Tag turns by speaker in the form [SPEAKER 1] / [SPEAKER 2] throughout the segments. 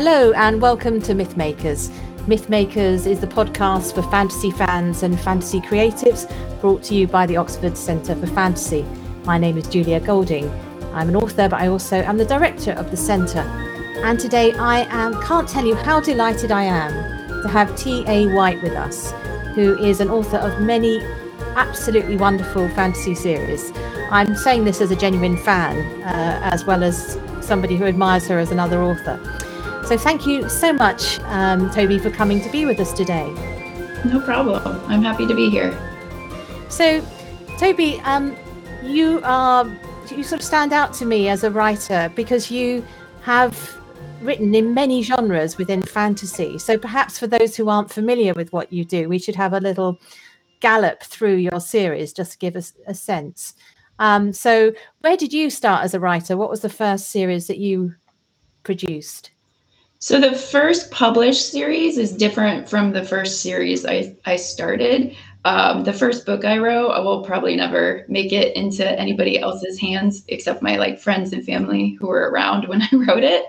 [SPEAKER 1] Hello, and welcome to Mythmakers. Mythmakers is the podcast for fantasy fans and fantasy creatives brought to you by the Oxford Centre for Fantasy. My name is Julia Golding. I'm an author, but I also am the director of the centre. And today I am can't tell you how delighted I am to have T.A. White with us, who is an author of many absolutely wonderful fantasy series. I'm saying this as a genuine fan, uh, as well as somebody who admires her as another author. So thank you so much, um, Toby, for coming to be with us today.
[SPEAKER 2] No problem. I'm happy to be here.
[SPEAKER 1] So, Toby, um, you are you sort of stand out to me as a writer because you have written in many genres within fantasy. So perhaps for those who aren't familiar with what you do, we should have a little gallop through your series just to give us a sense. Um, so, where did you start as a writer? What was the first series that you produced?
[SPEAKER 2] So the first published series is different from the first series I, I started. Um, the first book I wrote, I will probably never make it into anybody else's hands except my like friends and family who were around when I wrote it.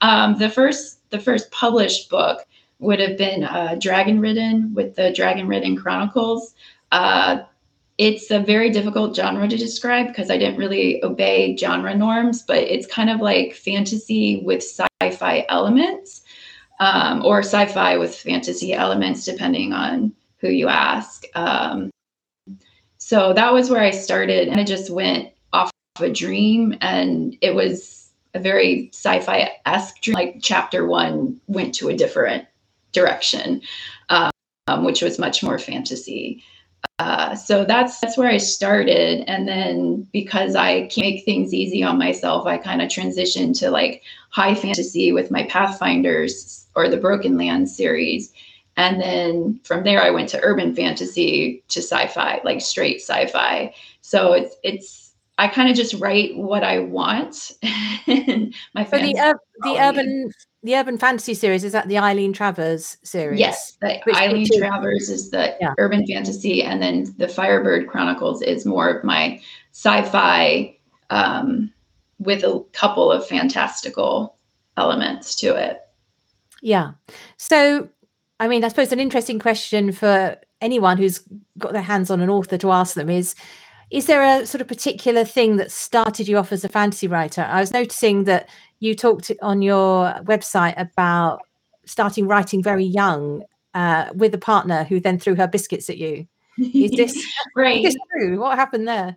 [SPEAKER 2] Um, the first the first published book would have been uh, Dragon Ridden with the Dragon Ridden Chronicles. Uh, it's a very difficult genre to describe because I didn't really obey genre norms, but it's kind of like fantasy with sci-fi elements, um, or sci-fi with fantasy elements, depending on who you ask. Um, so that was where I started, and it just went off of a dream, and it was a very sci-fi esque dream. Like chapter one went to a different direction, um, which was much more fantasy. Uh, so that's that's where I started, and then because I can't make things easy on myself, I kind of transitioned to like high fantasy with my Pathfinders or the Broken Land series, and then from there I went to urban fantasy to sci-fi, like straight sci-fi. So it's it's I kind of just write what I want.
[SPEAKER 1] my fans the, uh, the urban the urban fantasy series is that the Eileen Travers series.
[SPEAKER 2] Yes, the Eileen Travers is the yeah. urban fantasy, and then the Firebird Chronicles is more of my sci-fi um, with a couple of fantastical elements to it.
[SPEAKER 1] Yeah. So, I mean, I suppose an interesting question for anyone who's got their hands on an author to ask them is is there a sort of particular thing that started you off as a fantasy writer? I was noticing that you talked on your website about starting writing very young uh, with a partner who then threw her biscuits at you. Is this right? Is this true? What happened there?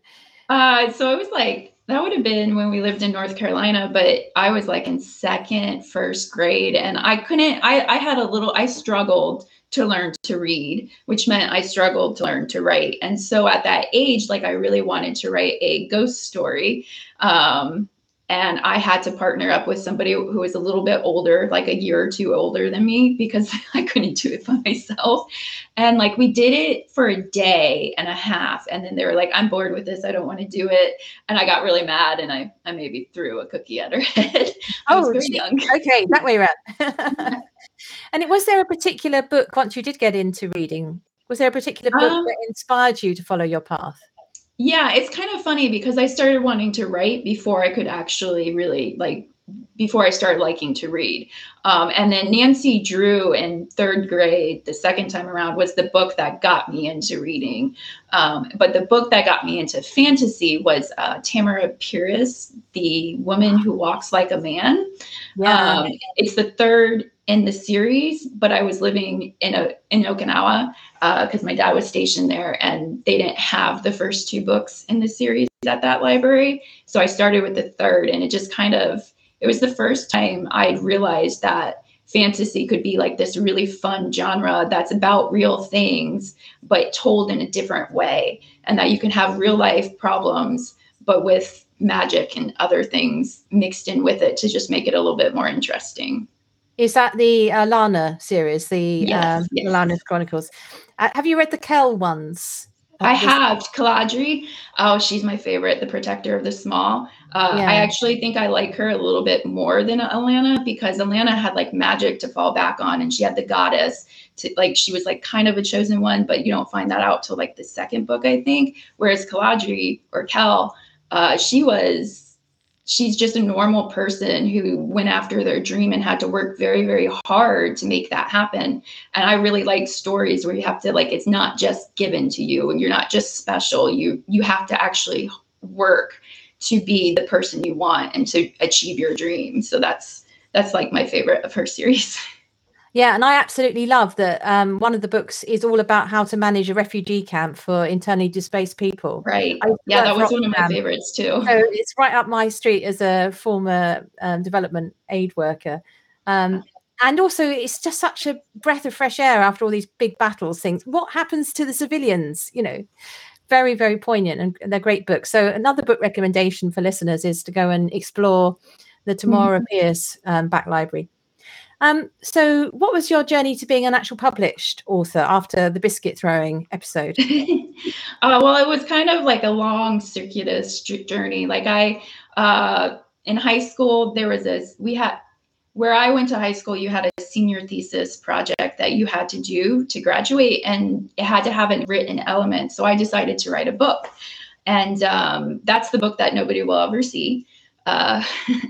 [SPEAKER 2] Uh, so it was like that would have been when we lived in North Carolina, but I was like in second, first grade, and I couldn't. I I had a little. I struggled to learn to read, which meant I struggled to learn to write. And so at that age, like I really wanted to write a ghost story. Um, and I had to partner up with somebody who was a little bit older, like a year or two older than me, because I couldn't do it by myself. And like we did it for a day and a half, and then they were like, "I'm bored with this. I don't want to do it." And I got really mad, and I I maybe threw a cookie at her head.
[SPEAKER 1] oh, young. okay, that way around. and it, was there a particular book once you did get into reading? Was there a particular book um, that inspired you to follow your path?
[SPEAKER 2] Yeah, it's kind of funny because I started wanting to write before I could actually really like before I started liking to read. Um, and then Nancy Drew in third grade, the second time around, was the book that got me into reading. Um, but the book that got me into fantasy was uh, Tamora Pierce, The Woman Who Walks Like a Man. Yeah. Um, it's the third in the series, but I was living in a in Okinawa because uh, my dad was stationed there, and they didn't have the first two books in the series at that library. So I started with the third, and it just kind of it was the first time I realized that fantasy could be like this really fun genre that's about real things, but told in a different way, and that you can have real life problems, but with magic and other things mixed in with it to just make it a little bit more interesting.
[SPEAKER 1] Is that the uh, Lana series, the yes, um, yes. Lana Chronicles? Uh, have you read the Kel ones?
[SPEAKER 2] I have Keladry. Oh, she's my favorite, the protector of the small. Uh, yeah. I actually think I like her a little bit more than Alanna because Alanna had like magic to fall back on, and she had the goddess to like she was like kind of a chosen one, but you don't find that out till like the second book, I think. Whereas Keladry or Kel, uh, she was she's just a normal person who went after their dream and had to work very very hard to make that happen. And i really like stories where you have to like it's not just given to you. And you're not just special. You you have to actually work to be the person you want and to achieve your dream. So that's that's like my favorite of her series
[SPEAKER 1] Yeah, and I absolutely love that. Um, one of the books is all about how to manage a refugee camp for internally displaced people.
[SPEAKER 2] Right. Yeah, that was one of my favorites too. So
[SPEAKER 1] it's right up my street as a former um, development aid worker. Um, and also, it's just such a breath of fresh air after all these big battles. Things. What happens to the civilians? You know, very, very poignant, and they're great books. So another book recommendation for listeners is to go and explore the Tamora mm-hmm. Pierce um, back library. Um, so, what was your journey to being an actual published author after the biscuit throwing episode?
[SPEAKER 2] uh, well, it was kind of like a long, circuitous journey. Like I, uh, in high school, there was this we had where I went to high school. You had a senior thesis project that you had to do to graduate, and it had to have a written element. So I decided to write a book, and um, that's the book that nobody will ever see. Uh,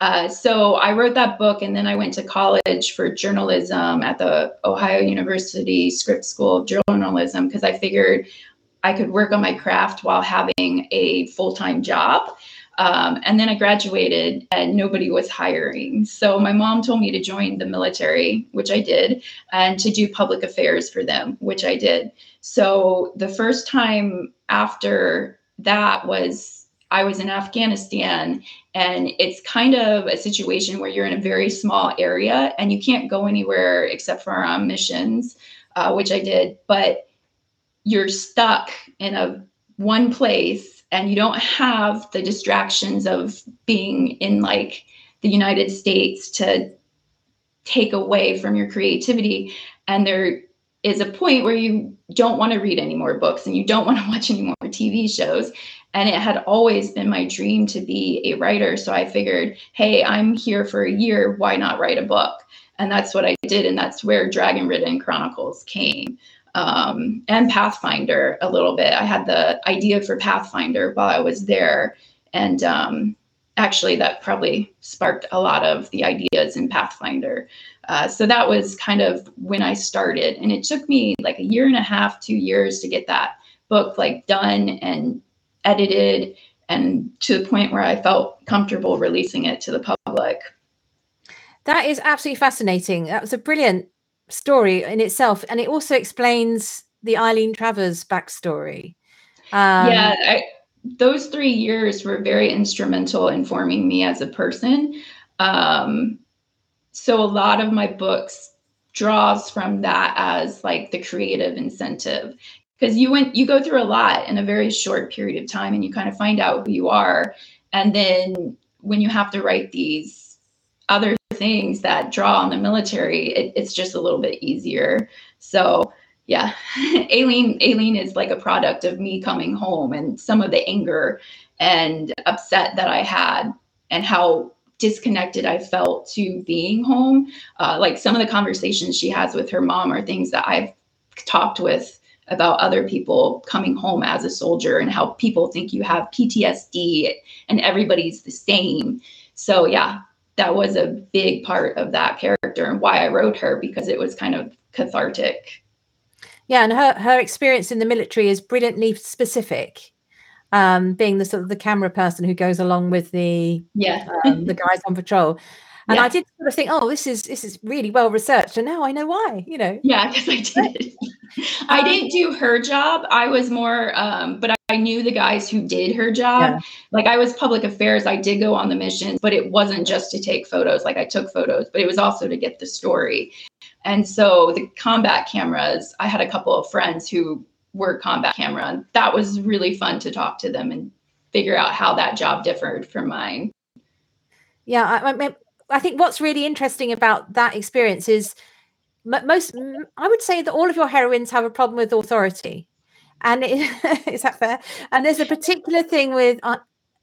[SPEAKER 2] Uh, so I wrote that book, and then I went to college for journalism at the Ohio University Scripps School of Journalism because I figured I could work on my craft while having a full time job. Um, and then I graduated and nobody was hiring. So my mom told me to join the military, which I did, and to do public affairs for them, which I did. So the first time after that was I was in Afghanistan, and it's kind of a situation where you're in a very small area and you can't go anywhere except for on missions, uh, which I did. But you're stuck in a one place, and you don't have the distractions of being in like the United States to take away from your creativity. And there is a point where you don't want to read any more books and you don't want to watch any more TV shows and it had always been my dream to be a writer. So i figured hey i'm here for a year. Why not write a book? And that's what i did. And that's where dragon ridden chronicles came um, and pathfinder a little bit. I had the idea for pathfinder while i was there. And um, actually that probably sparked a lot of the ideas in pathfinder. Uh, so that was kind of when i started. And it took me like a year and a half two years to get that book like done and edited and to the point where I felt comfortable releasing it to the public.
[SPEAKER 1] That is absolutely fascinating. That was a brilliant story in itself. And it also explains the Eileen Travers backstory.
[SPEAKER 2] Um, yeah, I, those three years were very instrumental in forming me as a person. Um, so a lot of my books draws from that as like the creative incentive because you went you go through a lot in a very short period of time and you kind of find out who you are. And then when you have to write these other things that draw on the military it, it's just a little bit easier. So yeah aileen aileen is like a product of me coming home and some of the anger and upset that i had and how disconnected i felt to being home. Uh, like some of the conversations she has with her mom are things that i've talked with about other people coming home as a soldier and how people think you have PTSD and everybody's the same. So yeah, that was a big part of that character and why I wrote her because it was kind of cathartic.
[SPEAKER 1] Yeah, and her her experience in the military is brilliantly specific. Um, being the sort of the camera person who goes along with the
[SPEAKER 2] yeah
[SPEAKER 1] um, the guys on patrol. And yeah. I did sort of think, oh, this is this is really well researched, and now I know why. You know.
[SPEAKER 2] Yeah, because I did. I didn't do her job. I was more, um, but I knew the guys who did her job. Yeah. Like I was public affairs. I did go on the missions, but it wasn't just to take photos. Like I took photos, but it was also to get the story. And so the combat cameras, I had a couple of friends who were combat camera, and that was really fun to talk to them and figure out how that job differed from mine.
[SPEAKER 1] Yeah, I, I, I think what's really interesting about that experience is most i would say that all of your heroines have a problem with authority. And it, is that fair? And there's a particular thing with uh,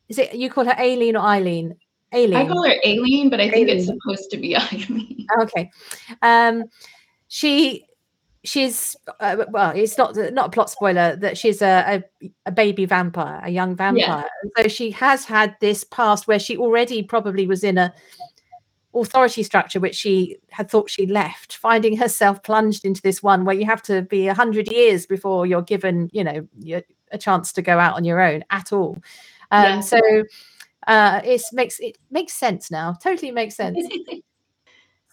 [SPEAKER 1] is it you call her aileen or eileen?
[SPEAKER 2] Aileen. I call her aileen but i think it's supposed to be eileen.
[SPEAKER 1] Okay. Um she she's uh, well it's not not a plot spoiler that she's a, a, a baby vampire a young vampire. Yeah. so she has had this past where she already probably was in a authority structure which she had thought she left finding herself plunged into this one where you have to be 100 years before you're given you know a chance to go out on your own at all. Um, yeah. so uh, it makes it makes sense now. Totally makes sense.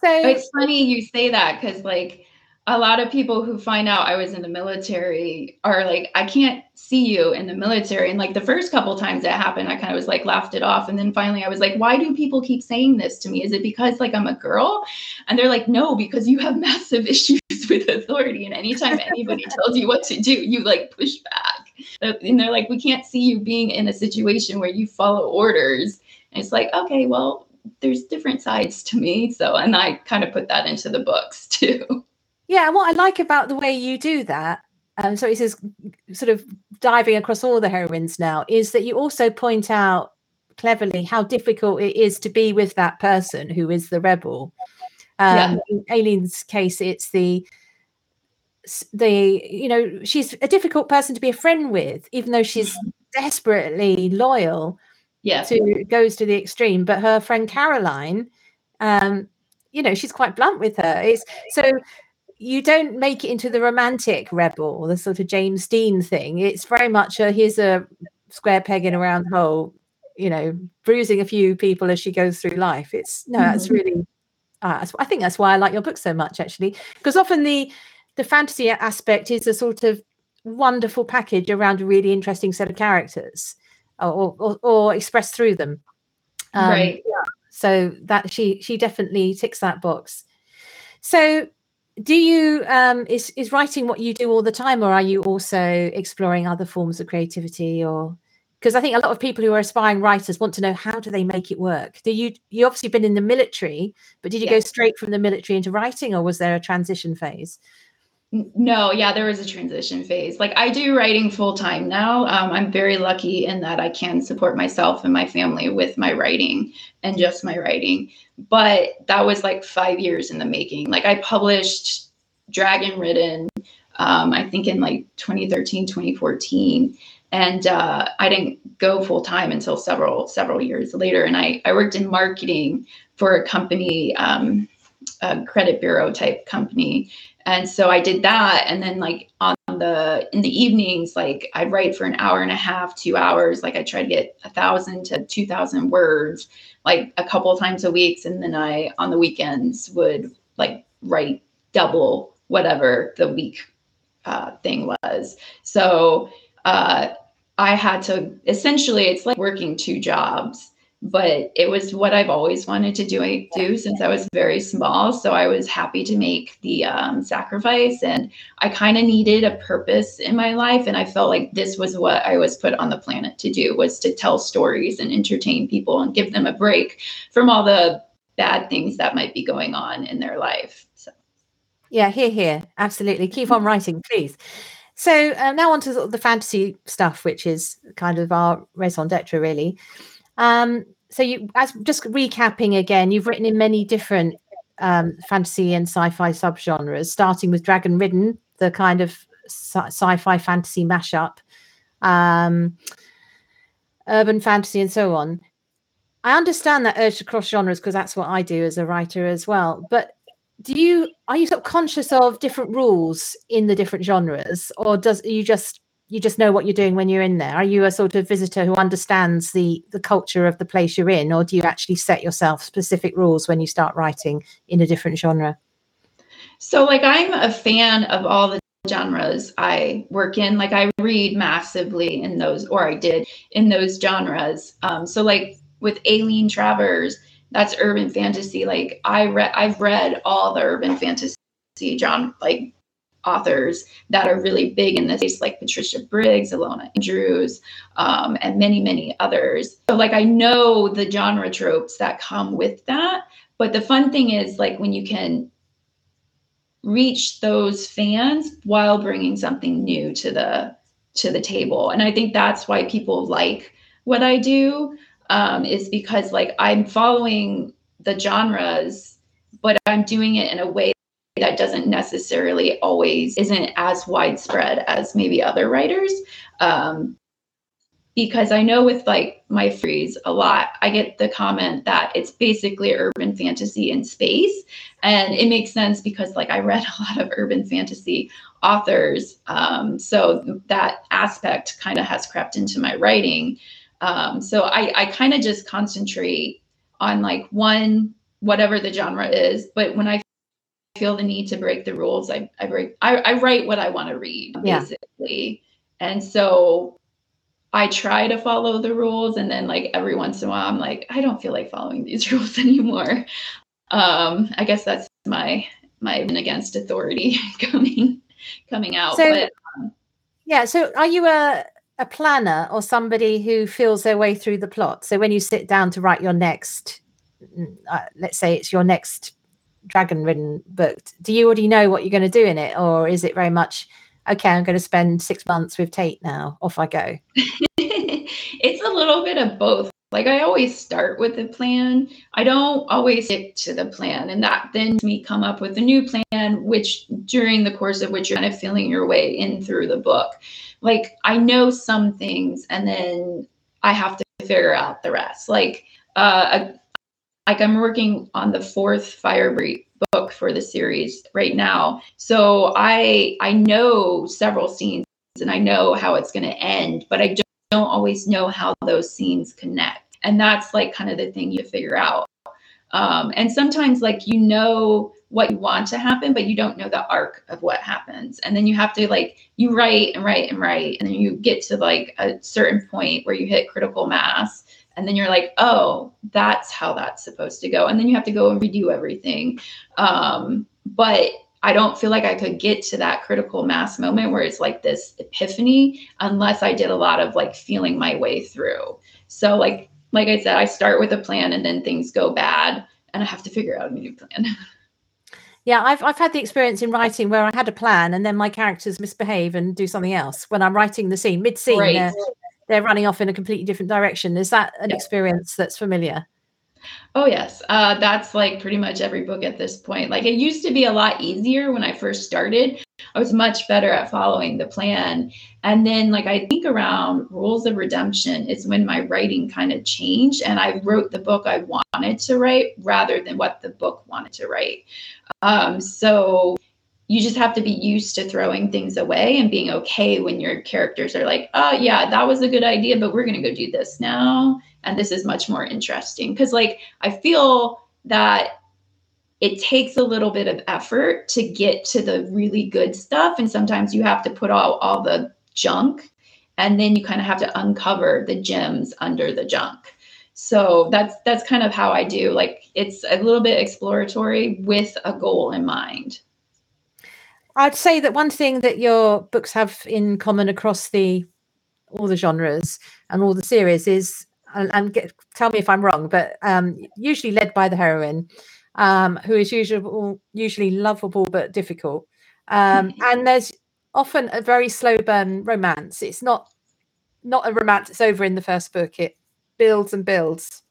[SPEAKER 2] So it's funny you say that because like a lot of people who find out I was in the military are like, I can't see you in the military. And like the first couple times that happened, I kind of was like laughed it off. And then finally I was like, why do people keep saying this to me? Is it because like I'm a girl? And they're like, no, because you have massive issues with authority. And anytime anybody tells you what to do, you like push back. And they're like, we can't see you being in a situation where you follow orders. And it's like, okay, well, there's different sides to me. So, and I kind of put that into the books too.
[SPEAKER 1] Yeah, and what I like about the way you do that, um, so it is sort of diving across all the heroines now, is that you also point out cleverly how difficult it is to be with that person who is the rebel. Um, yeah. In Aileen's case, it's the the you know she's a difficult person to be a friend with, even though she's mm-hmm. desperately loyal.
[SPEAKER 2] Yeah,
[SPEAKER 1] to goes to the extreme. But her friend Caroline, um, you know, she's quite blunt with her. It's so you don't make it into the romantic rebel, the sort of James Dean thing. It's very much a here's a square peg in a round hole, you know, bruising a few people as she goes through life. It's no, mm-hmm. that's really. Uh, I think that's why I like your book so much, actually, because often the the fantasy aspect is a sort of wonderful package around a really interesting set of characters, or or, or expressed through them.
[SPEAKER 2] Um, right.
[SPEAKER 1] Yeah. So that she she definitely ticks that box. So do you um, is is writing what you do all the time or are you also exploring other forms of creativity or because i think a lot of people who are aspiring writers want to know how do they make it work? Do you you obviously been in the military but did you go straight from the military into writing or was there a transition phase
[SPEAKER 2] no yeah there was a transition phase like i do writing full time now um, i'm very lucky in that i can support myself and my family with my writing and just my writing but that was like five years in the making. Like I published Dragon Ridden, um, I think in like 2013, 2014. And uh, I didn't go full time until several several years later. And I, I worked in marketing for a company, um, a credit bureau type company. And so I did that. And then like on the in the evenings, like I'd write for an hour and a half, two hours. Like I try to get a thousand to two thousand words like a couple times a week and then i on the weekends would like write double whatever the week uh, thing was so uh, i had to essentially it's like working two jobs but it was what I've always wanted to do, do since I was very small. So I was happy to make the um, sacrifice, and I kind of needed a purpose in my life, and I felt like this was what I was put on the planet to do was to tell stories and entertain people and give them a break from all the bad things that might be going on in their life. So.
[SPEAKER 1] Yeah, here, here, absolutely. Keep on writing, please. So uh, now on to the fantasy stuff, which is kind of our raison d'etre, really. Um, so you, as just recapping again, you've written in many different um, fantasy and sci-fi subgenres, starting with Dragon Ridden, the kind of sci- fi fantasy mashup, um, urban fantasy, and so on. I understand that urge to cross genres because that's what I do as a writer as well. But do you are you sort of conscious of different rules in the different genres, or does you just you just know what you're doing when you're in there? Are you a sort of visitor who understands the the culture of the place you're in, or do you actually set yourself specific rules when you start writing in a different genre?
[SPEAKER 2] So, like, I'm a fan of all the genres I work in. Like, I read massively in those, or I did in those genres. Um, so, like, with Aileen Travers, that's urban fantasy. Like I read, I've read all the urban fantasy genre, like authors that are really big in this space, like Patricia Briggs, Ilona Andrews, um, and many, many others. So, like, I know the genre tropes that come with that. But the fun thing is, like, when you can reach those fans while bringing something new to the to the table, and I think that's why people like what I do um, is because like I'm following the genres, but I'm doing it in a way that doesn't necessarily always isn't as widespread as maybe other writers. Um, because I know with like my freeze a lot, I get the comment that it's basically urban fantasy in space. And it makes sense because like I read a lot of urban fantasy authors. Um, so that aspect kind of has crept into my writing. Um, so I, I kind of just concentrate on like one, whatever the genre is. But when I feel the need to break the rules, I, I break, I, I write what I want to read basically. Yeah. And so I try to follow the rules. And then like every once in a while, I'm like, I don't feel like following these rules anymore. Um, I guess that's my, my against authority coming, coming out.
[SPEAKER 1] So, but, um, yeah. So are you a, a planner or somebody who feels their way through the plot. So when you sit down to write your next, mm, uh, let's say it's your next dragon ridden book, do you already know what you're going to do in it? Or is it very much, okay, I'm going to spend six months with Tate now, off I go?
[SPEAKER 2] it's a little bit of both. Like I always start with a plan. I don't always stick to the plan. And that then me come up with a new plan, which during the course of which you're kind of feeling your way in through the book like I know some things and then I have to figure out the rest. Like uh like I'm working on the fourth Firebird book for the series right now. So I I know several scenes and I know how it's going to end, but I don't, don't always know how those scenes connect. And that's like kind of the thing you figure out. Um, and sometimes like you know what you want to happen, but you don't know the arc of what happens. And then you have to like you write and write and write, and then you get to like a certain point where you hit critical mass, and then you're like, oh, that's how that's supposed to go. And then you have to go and redo everything. Um, but I don't feel like I could get to that critical mass moment where it's like this epiphany unless I did a lot of like feeling my way through. So like like I said, I start with a plan and then things go bad and I have to figure out a new plan.
[SPEAKER 1] Yeah, I've I've had the experience in writing where I had a plan and then my characters misbehave and do something else when I'm writing the scene mid scene. Right. They're, they're, running off in a completely different direction. Is that an yeah. experience that's familiar?
[SPEAKER 2] Oh yes, uh, that's like pretty much every book at this point. Like it used to be a lot easier when I first started. I was much better at following the plan, and then like I think around Rules of Redemption is when my writing kind of changed, and I wrote the book I wanted to write rather than what the book wanted to write. Um, so you just have to be used to throwing things away and being okay when your characters are like, oh, yeah, that was a good idea, but we're going to go do this now. And this is much more interesting. Because, like, I feel that it takes a little bit of effort to get to the really good stuff. And sometimes you have to put all, all the junk and then you kind of have to uncover the gems under the junk so that's that's kind of how i do like it's a little bit exploratory with a goal in mind
[SPEAKER 1] I'd say that one thing that your books have in common across the all the genres and all the series is, and, and get, tell me if I'm wrong, but um, usually led by the heroine, um, who is usually usually lovable but difficult, um, and there's often a very slow burn romance. It's not not a romance. It's over in the first book. It builds and builds.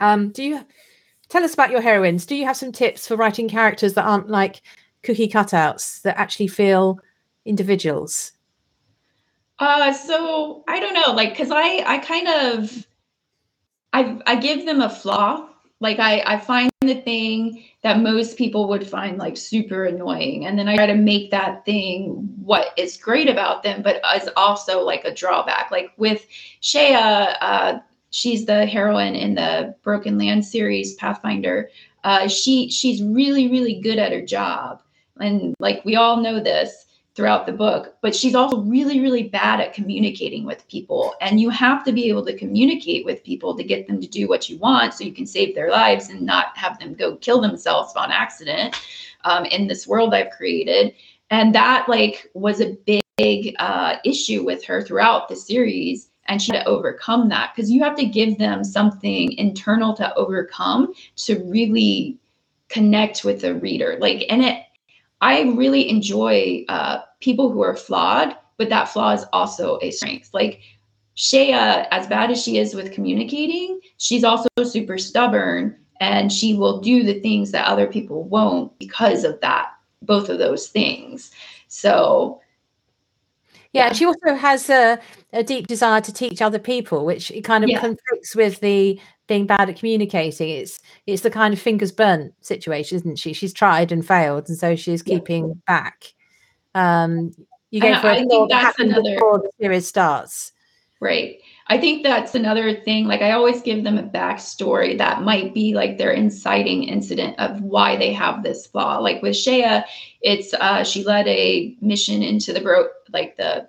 [SPEAKER 1] Um, do you tell us about your heroines? Do you have some tips for writing characters that aren't like cookie cutouts that actually feel individuals?
[SPEAKER 2] Uh, so I don't know, like, cause I, I kind of I I give them a flaw. Like I I find the thing that most people would find like super annoying, and then I try to make that thing what is great about them, but is also like a drawback. Like with Shea, uh, she's the heroine in the Broken Land series Pathfinder. Uh, she she's really really good at her job, and like we all know this throughout the book, but she's also really, really bad at communicating with people. And you have to be able to communicate with people to get them to do what you want so you can save their lives and not have them go kill themselves on accident um, in this world I've created. And that like was a big uh, issue with her throughout the series. And she had to overcome that because you have to give them something internal to overcome to really connect with the reader. Like, and it I really enjoy uh, people who are flawed, but that flaw is also a strength. Like Shea, as bad as she is with communicating, she's also super stubborn and she will do the things that other people won't because of that, both of those things. So,
[SPEAKER 1] yeah, yeah. she also has a, a, deep desire to teach other people, which it kind of yeah. conflicts with the being bad at communicating. It's it's the kind of fingers burnt situation, isn't she? She's tried and failed, and so she's keeping yeah. back. Um, you go for I think that's another before the series starts,
[SPEAKER 2] right? I think that's another thing. Like I always give them a backstory that might be like their inciting incident of why they have this flaw. Like with Shea, it's uh, she led a mission into the bro like the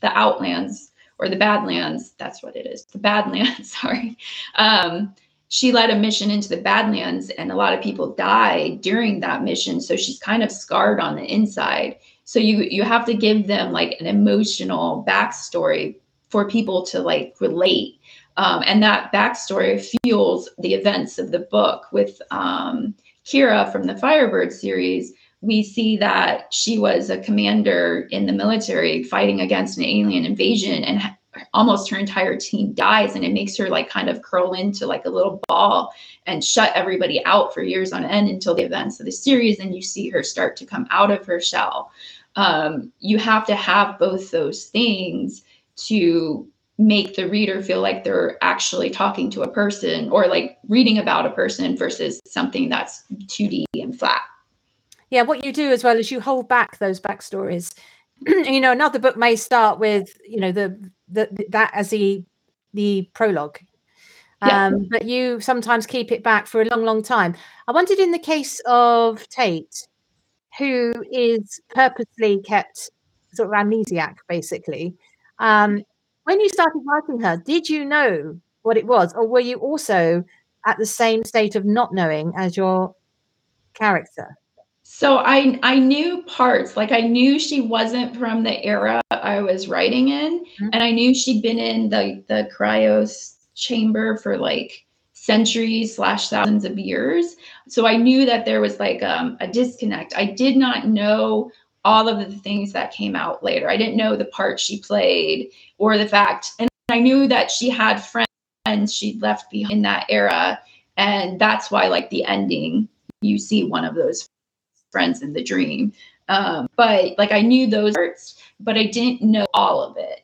[SPEAKER 2] the outlands or the Badlands. That's what it is. The Badlands. Sorry. Um, she led a mission into the Badlands, and a lot of people died during that mission. So she's kind of scarred on the inside. So you you have to give them like an emotional backstory for people to like relate. Um, and that backstory fuels the events of the book with um, Kira from the Firebird series we see that she was a commander in the military fighting against an alien invasion and almost her entire team dies and it makes her like kind of curl into like a little ball and shut everybody out for years on end until the events of the series and you see her start to come out of her shell. Um, you have to have both those things to make the reader feel like they're actually talking to a person or like reading about a person versus something that's 2d and flat
[SPEAKER 1] yeah, what you do as well is you hold back those backstories. you know, another book may start with you know the, the that as the the prologue, yeah. um, but you sometimes keep it back for a long, long time. I wondered in the case of Tate, who is purposely kept sort of amnesiac, basically. Um, when you started writing her, did you know what it was, or were you also at the same state of not knowing as your character?
[SPEAKER 2] So I I knew parts, like I knew she wasn't from the era I was writing in, mm-hmm. and I knew she'd been in the the cryos chamber for like centuries slash thousands of years. So I knew that there was like um, a disconnect. I did not know all of the things that came out later. I didn't know the part she played or the fact, and I knew that she had friends she'd left behind in that era, and that's why like the ending you see one of those friends in the dream. Um, but like I knew those parts, but I didn't know all of it.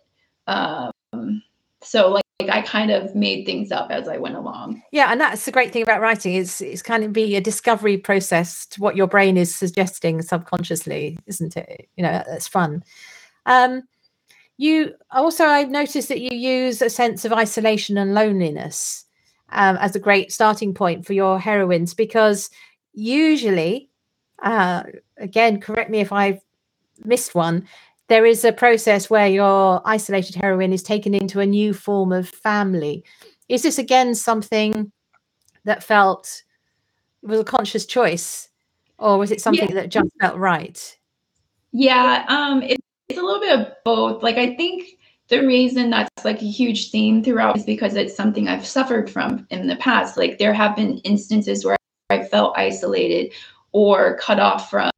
[SPEAKER 2] Um, so like, like I kind of made things up as I went along.
[SPEAKER 1] Yeah, and that's the great thing about writing is it's kind of be a discovery process to what your brain is suggesting subconsciously, isn't it? You know, that's fun. Um, you also I've noticed that you use a sense of isolation and loneliness um, as a great starting point for your heroines because usually uh, again, correct me if I've missed one. There is a process where your isolated heroine is taken into a new form of family. Is this again something that felt was a conscious choice, or was it something yeah. that just felt right?
[SPEAKER 2] Yeah, um, it, it's a little bit of both. Like I think the reason that's like a huge theme throughout is because it's something I've suffered from in the past. Like there have been instances where I felt isolated or cut off from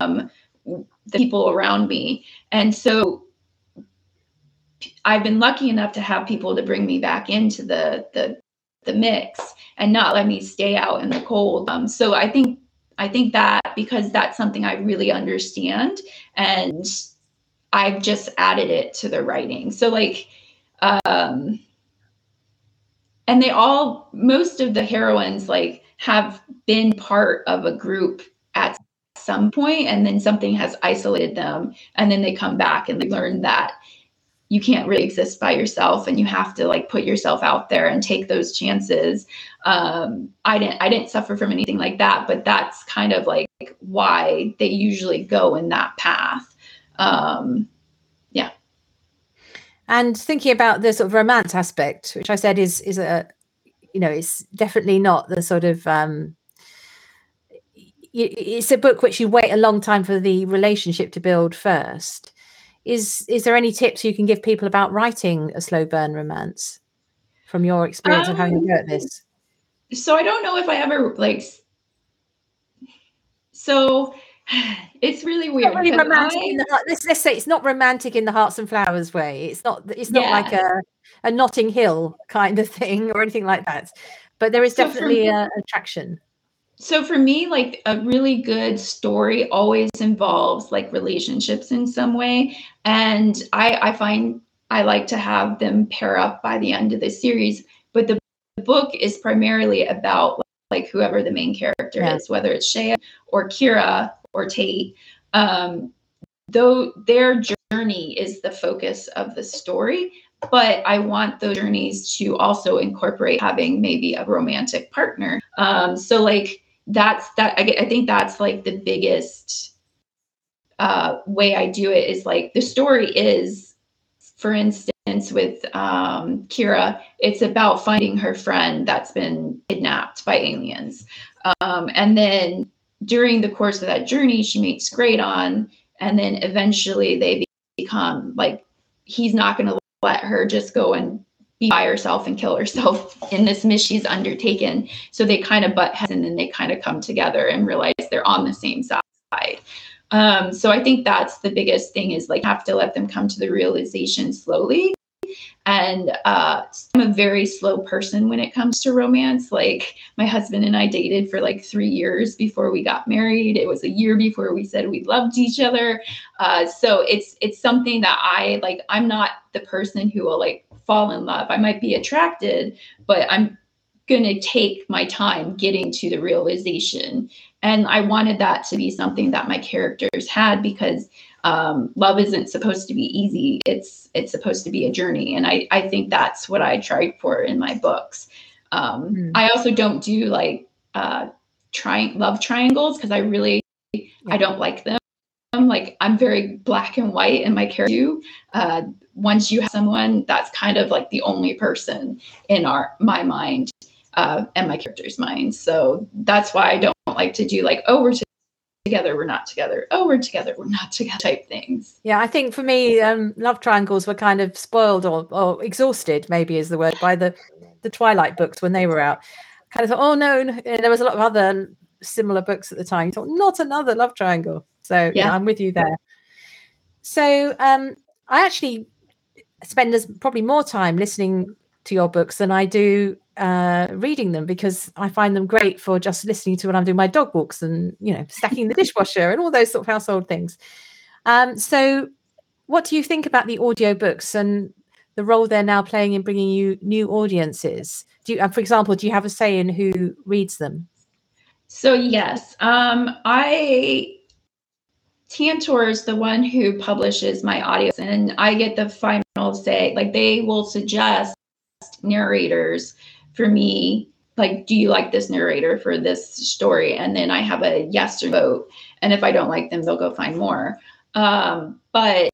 [SPEAKER 2] the people around me. And so I've been lucky enough to have people to bring me back into the the the mix and not let me stay out in the cold. Um, so I think I think that because that's something I really understand and I've just added it to the writing. So like um and they all most of the heroines like have been part of a group at some point and then something has isolated them and then they come back and they learn that you can't really exist by yourself and you have to like put yourself out there and take those chances. Um, i didn't i didn't suffer from anything like that but that's kind of like why they usually go in that path. Um, yeah.
[SPEAKER 1] And thinking about the sort of romance aspect which i said is is a you know it's definitely not the sort of um it's a book which you wait a long time for the relationship to build first is is there any tips you can give people about writing a slow burn romance from your experience um, of having to at this
[SPEAKER 2] so i don't know if i ever like so it's really weird.
[SPEAKER 1] It's really romantic I, the. Let's, let's say it's not romantic in the hearts and flowers way. It's not. It's not yeah. like a a Notting Hill kind of thing or anything like that. But there is definitely a attraction.
[SPEAKER 2] So for me, like a really good story always involves like relationships in some way, and I I find I like to have them pair up by the end of the series. But the book is primarily about like whoever the main character yeah. is, whether it's Shea or Kira or Tate. Um, though their journey is the focus of the story, but I want those journeys to also incorporate having maybe a romantic partner. Um, so like that's that I, I think that's like the biggest uh, way I do it is like the story is, for instance, with um, Kira, it's about finding her friend that's been kidnapped by aliens. Um, and then during the course of that journey, she meets Graydon, and then eventually they become like he's not going to let her just go and be by herself and kill herself in this mission she's undertaken. So they kind of butt heads and then they kind of come together and realize they're on the same side. Um, so I think that's the biggest thing is like have to let them come to the realization slowly and uh, I'm a very slow person when it comes to romance. Like my husband and I dated for like three years before we got married. It was a year before we said we loved each other. Uh, so it's it's something that I like. I'm not the person who will like fall in love. I might be attracted, but I'm going to take my time getting to the realization. And I wanted that to be something that my characters had because um, love isn't supposed to be easy. It's it's supposed to be a journey, and I I think that's what I tried for in my books. Um, mm. I also don't do like uh, trying love triangles because I really yeah. I don't like them. I'm like I'm very black and white in my character. Uh, once you have someone, that's kind of like the only person in our my mind uh, and my character's mind. So that's why I don't like to do like oh we're together we're not together. Oh we're together we're not together type things.
[SPEAKER 1] Yeah i think for me um, love triangles were kind of spoiled or, or exhausted maybe is the word by the the twilight books when they were out. Kind of thought oh no, no. there was a lot of other similar books at the time. You thought not another love triangle. So yeah, yeah. I'm with you there. So um i actually spend as probably more time listening to your books than i do uh, reading them because I find them great for just listening to when I'm doing my dog walks and you know stacking the dishwasher and all those sort of household things. Um, so, what do you think about the audiobooks and the role they're now playing in bringing you new audiences? Do you, for example, do you have a say in who reads them?
[SPEAKER 2] So yes, um, I Tantor is the one who publishes my audios, and I get the final say. Like they will suggest narrators for me like do you like this narrator for this story? And then i have a yes or vote and if i don't like them they'll go find more. Um, but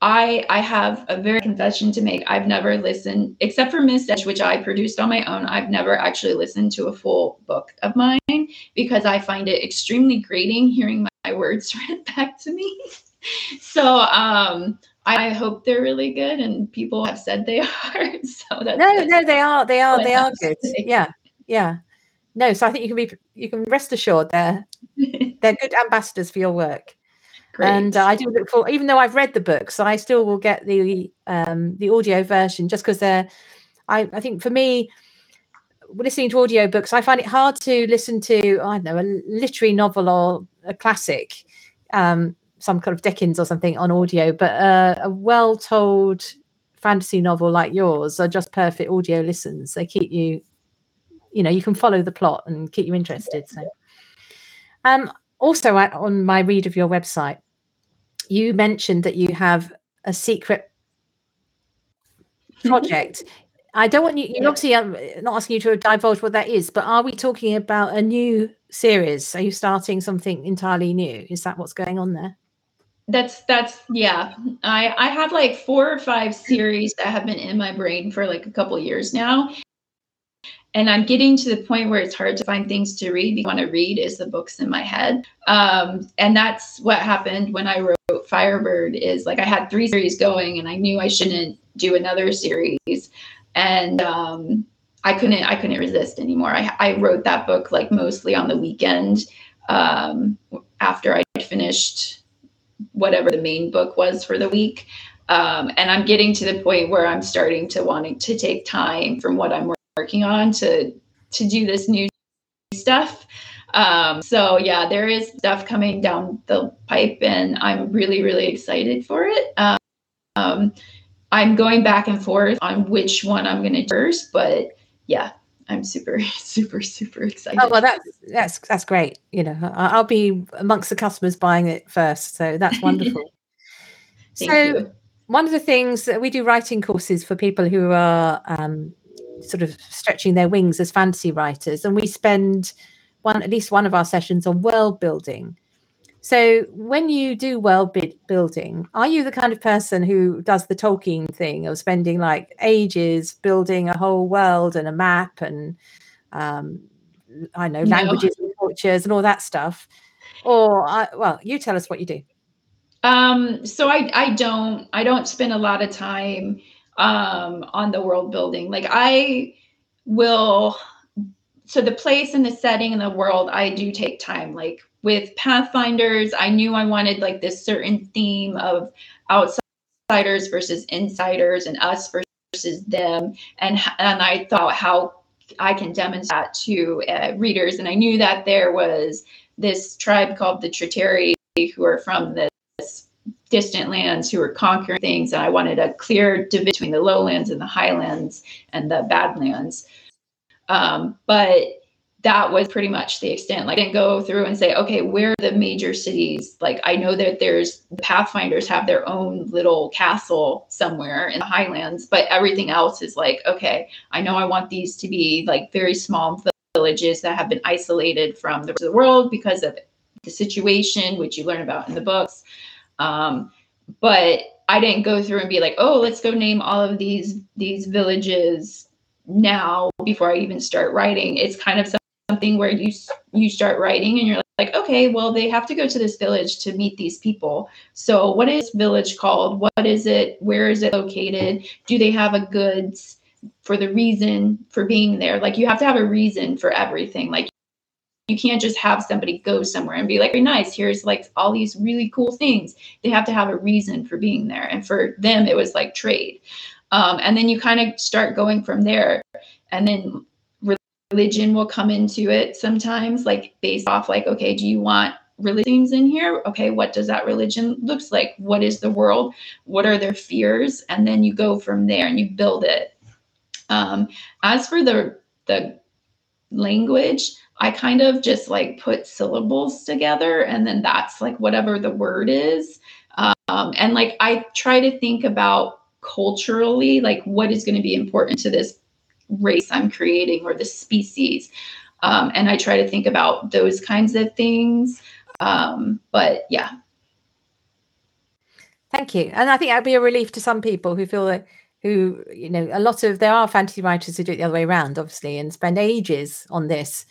[SPEAKER 2] i i have a very confession to make. I've never listened except for miss Edge, which i produced on my own i've never actually listened to a full book of mine because i find it extremely grating hearing my words read back to me so um I hope they're really good, and people have said they are. So that's
[SPEAKER 1] no, no, they are, they are, they are good. Yeah, yeah. No, so I think you can be, you can rest assured they're they're good ambassadors for your work. Great. And uh, I do look for, even though I've read the books, I still will get the um, the audio version just because they're. I, I think for me, listening to audio books, I find it hard to listen to I don't know a literary novel or a classic um, some kind of Dickens or something on audio, but uh, a well told fantasy novel like yours are just perfect audio listens. They keep you, you know, you can follow the plot and keep you interested. So, um, also on my read of your website, you mentioned that you have a secret project. I don't want you. You're obviously um, not asking you to divulge what that is, but are we talking about a new series? Are you starting something entirely new? Is that what's going on there?
[SPEAKER 2] That's that's yeah. I I have like four or five series that have been in my brain for like a couple years now, and I'm getting to the point where it's hard to find things to read. I want to read is the books in my head, um, and that's what happened when I wrote Firebird. Is like I had three series going, and I knew I shouldn't do another series, and um, I couldn't I couldn't resist anymore. I, I wrote that book like mostly on the weekend um, after I finished whatever the main book was for the week. Um, and I'm getting to the point where I'm starting to wanting to take time from what I'm working on to to do this new stuff. Um, so yeah, there is stuff coming down the pipe, and I'm really really excited for it. Um, I'm going back and forth on which one I'm going to first, but yeah, I'm super, super, super excited.
[SPEAKER 1] Oh well, that's that's that's great. You know, I'll be amongst the customers buying it first, so that's wonderful. so, you. one of the things that we do writing courses for people who are um, sort of stretching their wings as fantasy writers, and we spend one at least one of our sessions on world building. So, when you do world building, are you the kind of person who does the Tolkien thing of spending like ages building a whole world and a map and um, I know no. languages and cultures and all that stuff? Or, uh, well, you tell us what you do.
[SPEAKER 2] Um, so I I don't I don't spend a lot of time um, on the world building. Like I will so the place and the setting and the world i do take time. Like with pathfinders i knew i wanted like this certain theme of outsiders versus insiders and us versus them. And and i thought how i can demonstrate that to uh, readers. And i knew that there was this tribe called the Triteri who are from this distant lands who were conquering things. And i wanted a clear division between the lowlands and the highlands and the badlands um, but that was pretty much the extent. Like I didn't go through and say, okay, where are the major cities? Like I know that there's Pathfinders have their own little castle somewhere in the highlands, but everything else is like, okay, I know I want these to be like very small villages that have been isolated from the rest of the world because of the situation, which you learn about in the books. Um, but I didn't go through and be like, oh, let's go name all of these these villages now before I even start writing. It's kind of something where you you start writing and you're like, okay, well they have to go to this village to meet these people. So what is village called? What is it? Where is it located? Do they have a goods for the reason for being there? Like you have to have a reason for everything. Like you can't just have somebody go somewhere and be like, very nice, here's like all these really cool things. They have to have a reason for being there. And for them, it was like trade. Um, and then you kind of start going from there. And then religion will come into it sometimes, like based off, like, okay, do you want religions in here? Okay, what does that religion looks like? What is the world? What are their fears? And then you go from there and you build it. Um, as for the the language, I kind of just like put syllables together, and then that's like whatever the word is. Um, and like I try to think about culturally like what is going to be important to this race i'm creating or this species. Um, and i try to think about those kinds of things um, but yeah.
[SPEAKER 1] Thank you. And i think that'd be a relief to some people who feel that who you know a lot of there are fantasy writers who do it the other way around obviously and spend ages on this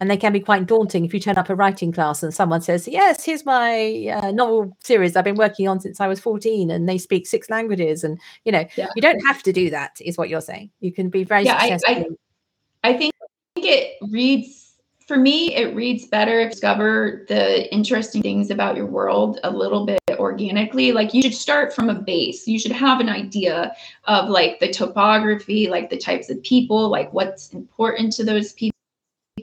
[SPEAKER 1] and they can be quite daunting if you turn up a writing class and someone says yes here's my uh, novel series i've been working on since i was 14 and they speak six languages and you know yeah. you don't have to do that is what you're saying. You can be very yeah, successful
[SPEAKER 2] I, I, I think it reads for me it reads better if you discover the interesting things about your world a little bit organically. Like you should start from a base. You should have an idea of like the topography like the types of people like what's important to those people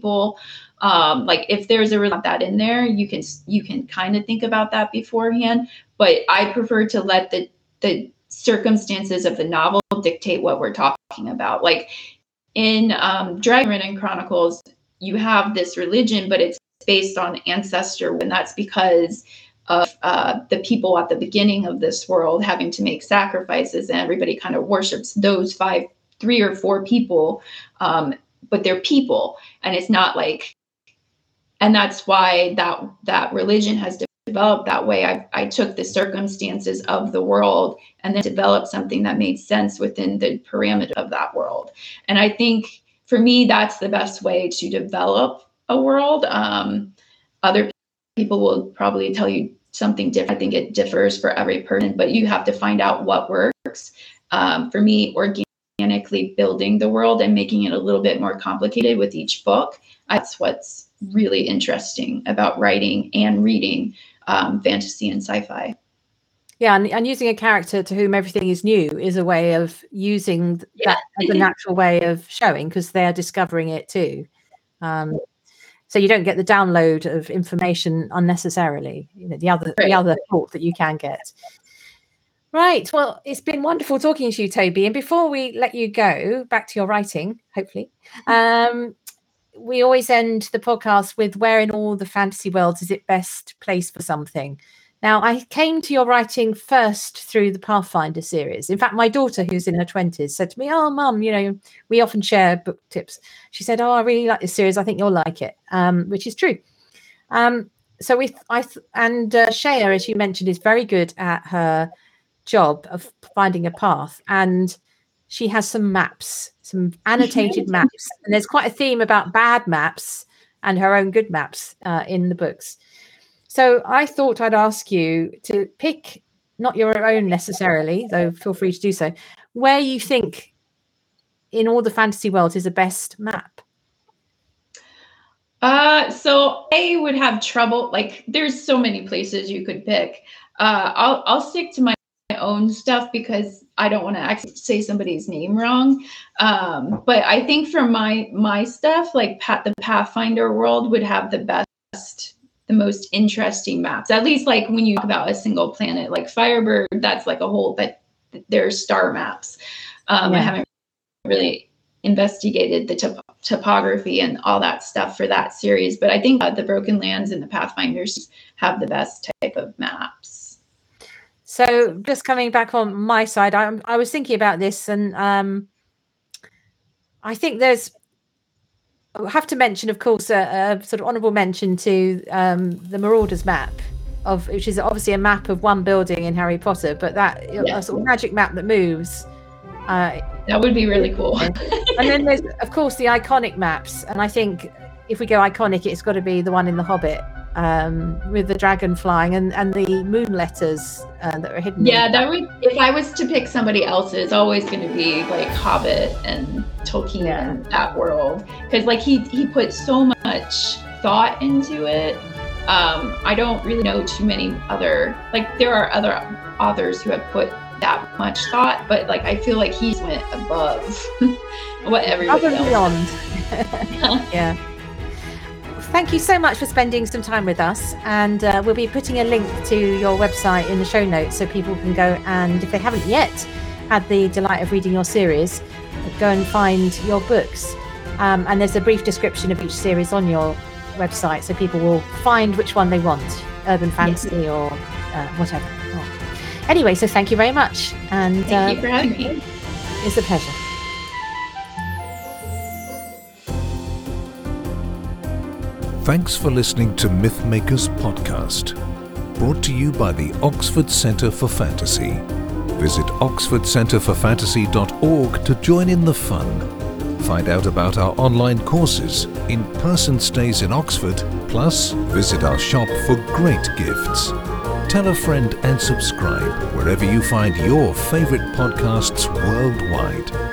[SPEAKER 2] people um, like if there's a really that in there you can you can kind of think about that beforehand but i prefer to let the the circumstances of the novel dictate what we're talking about. Like in um, Dragon Chronicles, you have this religion, but it's based on ancestor, and that's because of uh, the people at the beginning of this world having to make sacrifices, and everybody kind of worships those five, three or four people, um, but they're people, and it's not like, and that's why that that religion has developed that way. I, I took the circumstances of the world and then developed something that made sense within the parameter of that world, and I think for me that's the best way to develop a world. Um, other people will probably tell you something different. I think it differs for every person, but you have to find out what works. Um, for me, organically building the world and making it a little bit more complicated with each book. That's what's really interesting about writing and reading um, fantasy and sci-fi.
[SPEAKER 1] Yeah, and, and using a character to whom everything is new is a way of using that as a natural way of showing because they are discovering it too. Um, so you don't get the download of information unnecessarily you know the other right. the other thought that you can get right well it's been wonderful talking to you toby and before we let you go back to your writing hopefully um, we always end the podcast with where in all the fantasy worlds is it best placed for something now, I came to your writing first through the Pathfinder series. In fact, my daughter, who's in her 20s, said to me, Oh, mum, you know, we often share book tips. She said, Oh, I really like this series. I think you'll like it, um, which is true. Um, so we, I, and uh, Shea, as you mentioned, is very good at her job of finding a path. And she has some maps, some annotated maps. And there's quite a theme about bad maps and her own good maps uh, in the books. So I thought I'd ask you to pick not your own necessarily, though feel free to do so, where you think in all the fantasy worlds is the best map.
[SPEAKER 2] Uh, so I would have trouble. Like, there's so many places you could pick. Uh, I'll I'll stick to my own stuff because I don't want to actually say somebody's name wrong. Um, but I think for my my stuff, like Pat, the Pathfinder world would have the best the most interesting maps. At least like when you talk about a single planet, like Firebird, that's like a whole but there's star maps. Um, yeah. I haven't really investigated the top- topography and all that stuff for that series, but I think uh, the Broken Lands and the Pathfinders have the best type of maps.
[SPEAKER 1] So just coming back on my side, I, I was thinking about this and um, I think there's I have to mention, of course, a, a sort of honourable mention to um, the Marauders map, of which is obviously a map of one building in Harry Potter, but that yeah. a sort of magic map that moves.
[SPEAKER 2] Uh, that would be really cool.
[SPEAKER 1] and then there's, of course, the iconic maps, and I think if we go iconic, it's got to be the one in The Hobbit um, with the dragon flying and, and the moon letters uh, that are hidden.
[SPEAKER 2] Yeah, that would. If I was to pick somebody else, it's always going to be like Hobbit and Tolkien yeah. and that world because like he he put so much thought into it. Um, I don't really know too many other like there are other authors who have put that much thought, but like I feel like he's went above what everybody
[SPEAKER 1] above beyond. yeah thank you so much for spending some time with us. And uh, we'll be putting a link to your website in the show notes so people can go and, if they haven't yet had the delight of reading your series, go and find your books. Um, and there's a brief description of each series on your website so people will find which one they want urban fantasy yes. or uh, whatever. Oh. Anyway, so thank you very much. And
[SPEAKER 2] thank uh, you for having me.
[SPEAKER 1] It's a pleasure.
[SPEAKER 3] Thanks for listening to Mythmakers Podcast, brought to you by the Oxford Centre for Fantasy. Visit oxfordcentreforfantasy.org to join in the fun. Find out about our online courses, in person stays in Oxford, plus visit our shop for great gifts. Tell a friend and subscribe wherever you find your favourite podcasts worldwide.